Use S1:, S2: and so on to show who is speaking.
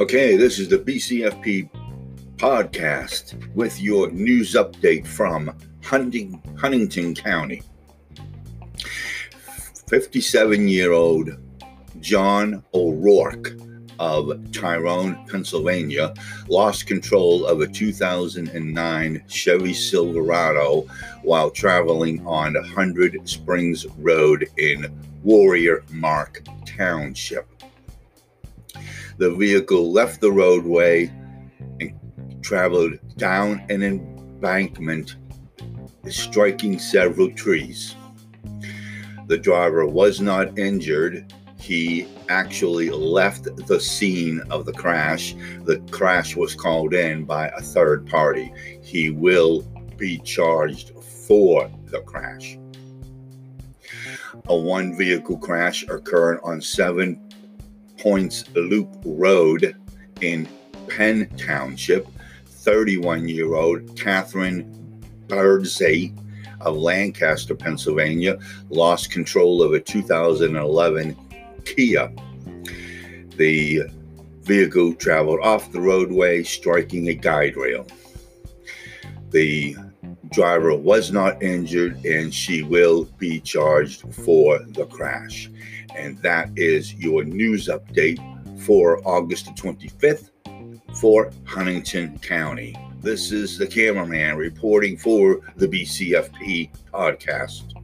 S1: Okay, this is the BCFP podcast with your news update from Hunting, Huntingdon County. 57 year old John O'Rourke of Tyrone, Pennsylvania, lost control of a 2009 Chevy Silverado while traveling on 100 Springs Road in Warrior Mark Township. The vehicle left the roadway and traveled down an embankment, striking several trees. The driver was not injured. He actually left the scene of the crash. The crash was called in by a third party. He will be charged for the crash. A one vehicle crash occurred on Seven Points Loop Road in Penn Township. 31 year old Catherine Birdsey of Lancaster, Pennsylvania, lost control of a 2011 Kia. The vehicle traveled off the roadway, striking a guide rail. The driver was not injured and she will be charged for the crash. And that is your news update for August the 25th for Huntingdon County. This is the cameraman reporting for the BCFP podcast.